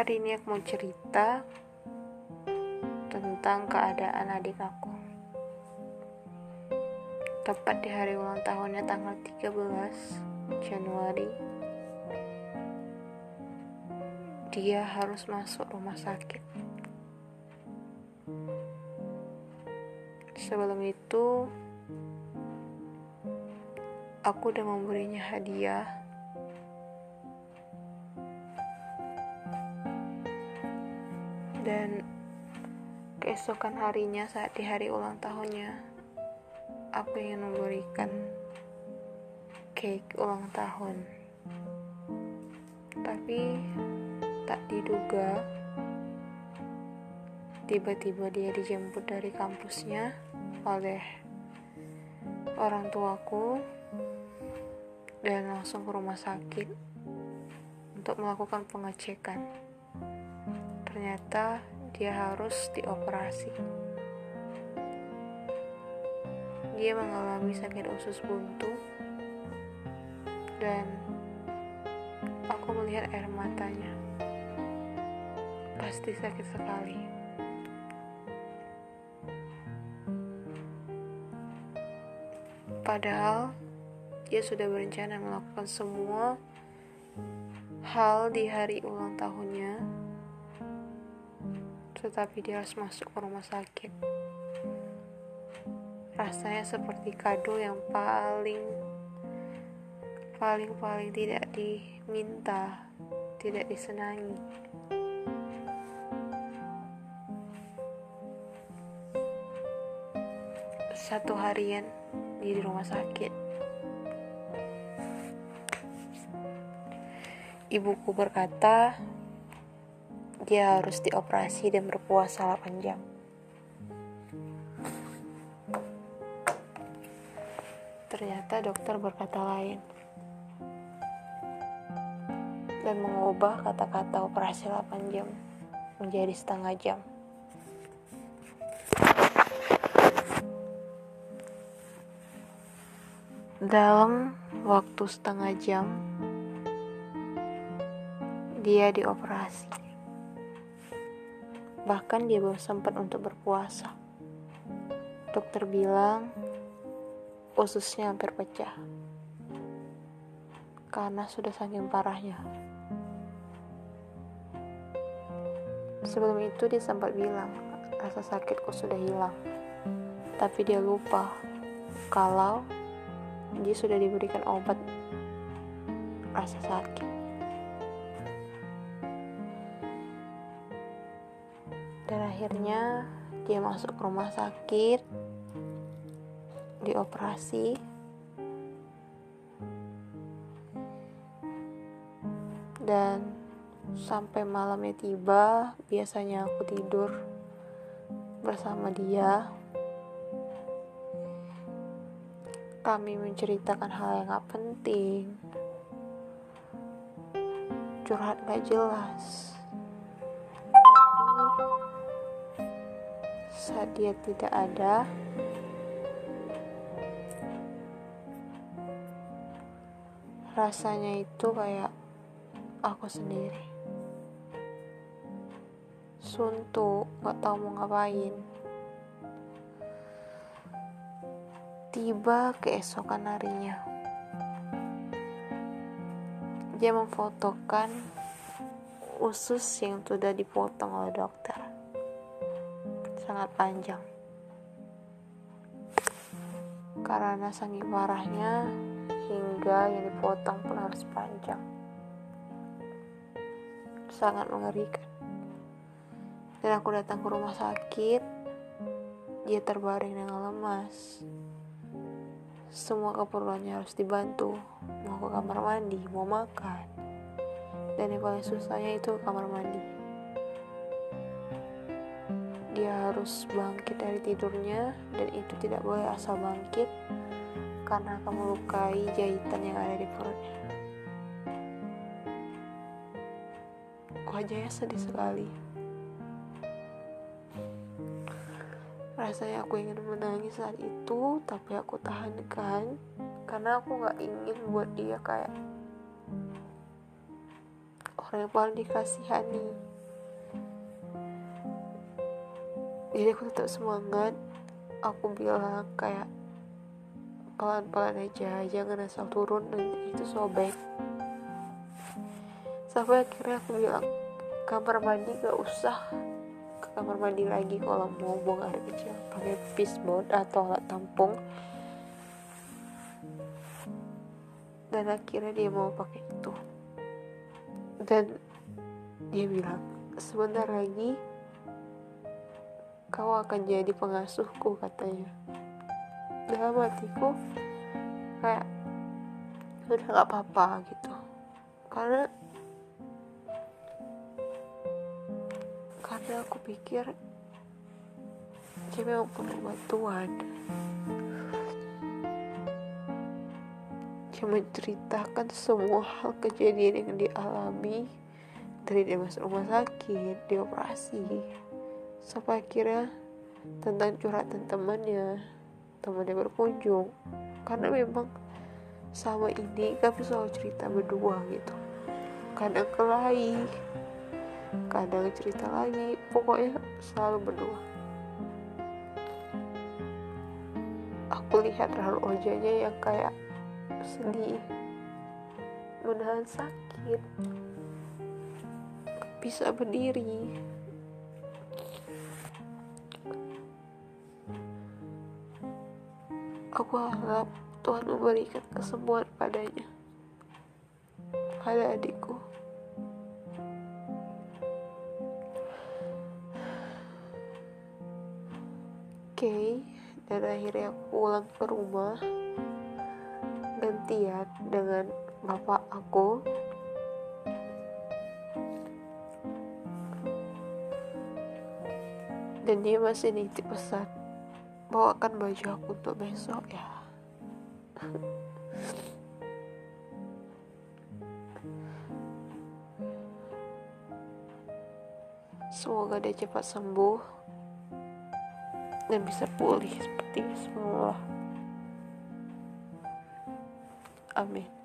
Hari ini aku mau cerita tentang keadaan adik aku. Tepat di hari ulang tahunnya tanggal 13 Januari. Dia harus masuk rumah sakit. Sebelum itu, aku udah memberinya hadiah dan keesokan harinya saat di hari ulang tahunnya aku ingin memberikan cake ulang tahun. Tapi tak diduga. Tiba-tiba dia dijemput dari kampusnya oleh orang tuaku dan langsung ke rumah sakit untuk melakukan pengecekan ternyata dia harus dioperasi. Dia mengalami sakit usus buntu dan aku melihat air matanya. Pasti sakit sekali. Padahal dia sudah berencana melakukan semua hal di hari ulang tahunnya tetapi dia harus masuk ke rumah sakit. Rasanya seperti kado yang paling paling paling tidak diminta, tidak disenangi. Satu harian di rumah sakit. Ibuku berkata, dia harus dioperasi dan berpuasa 8 jam. Ternyata dokter berkata lain dan mengubah kata-kata operasi 8 jam menjadi setengah jam. Dalam waktu setengah jam, dia dioperasi. Bahkan dia baru sempat untuk berpuasa. Dokter bilang ususnya hampir pecah. Karena sudah saking parahnya. Sebelum itu dia sempat bilang rasa sakitku sudah hilang. Tapi dia lupa kalau dia sudah diberikan obat rasa sakit. Dan akhirnya dia masuk rumah sakit dioperasi. Dan sampai malamnya tiba biasanya aku tidur bersama dia. Kami menceritakan hal yang gak penting. Curhat gak jelas saat dia tidak ada, rasanya itu kayak aku sendiri. Suntuk, gak tahu mau ngapain. Tiba keesokan harinya, dia memfotokan usus yang sudah dipotong oleh dokter sangat panjang. Karena saking parahnya, hingga yang dipotong pun harus panjang. Sangat mengerikan. Dan aku datang ke rumah sakit, dia terbaring dengan lemas. Semua keperluannya harus dibantu, mau ke kamar mandi, mau makan. Dan yang paling susahnya itu kamar mandi dia harus bangkit dari tidurnya dan itu tidak boleh asal bangkit karena akan melukai jahitan yang ada di perutnya. Wajahnya sedih sekali. Rasanya aku ingin menangis saat itu, tapi aku tahankan karena aku gak ingin buat dia kayak orang yang paling dikasihani jadi aku tetap semangat. Aku bilang kayak pelan-pelan aja jangan asal turun nanti itu sobek. Sampai akhirnya aku bilang kamar mandi gak usah. Ke kamar mandi lagi kalau mau buang air kecil. Pakai fishboard atau alat tampung. Dan akhirnya dia mau pakai itu. Dan dia bilang sebentar lagi kau akan jadi pengasuhku katanya. Dalam hatiku kayak udah gak apa-apa gitu. Karena karena aku pikir dia memang perlu bantuan dia menceritakan semua hal kejadian yang dialami dari dia masuk rumah sakit, dia operasi sampai akhirnya tentang curhatan temannya temannya berkunjung. Karena memang sama ini kami selalu cerita berdua gitu. Kadang kelahi kadang cerita lagi. Pokoknya selalu berdua. Aku lihat Rahul Ojanya yang kayak sedih menahan sakit. Bisa berdiri Aku harap Tuhan memberikan kesembuhan padanya, pada adikku. Oke, okay, dan akhirnya aku pulang ke rumah. Gantian dengan bapak aku. Dan dia masih nitip pesan bawakan baju aku untuk besok ya. Semoga dia cepat sembuh dan bisa pulih seperti semula. Amin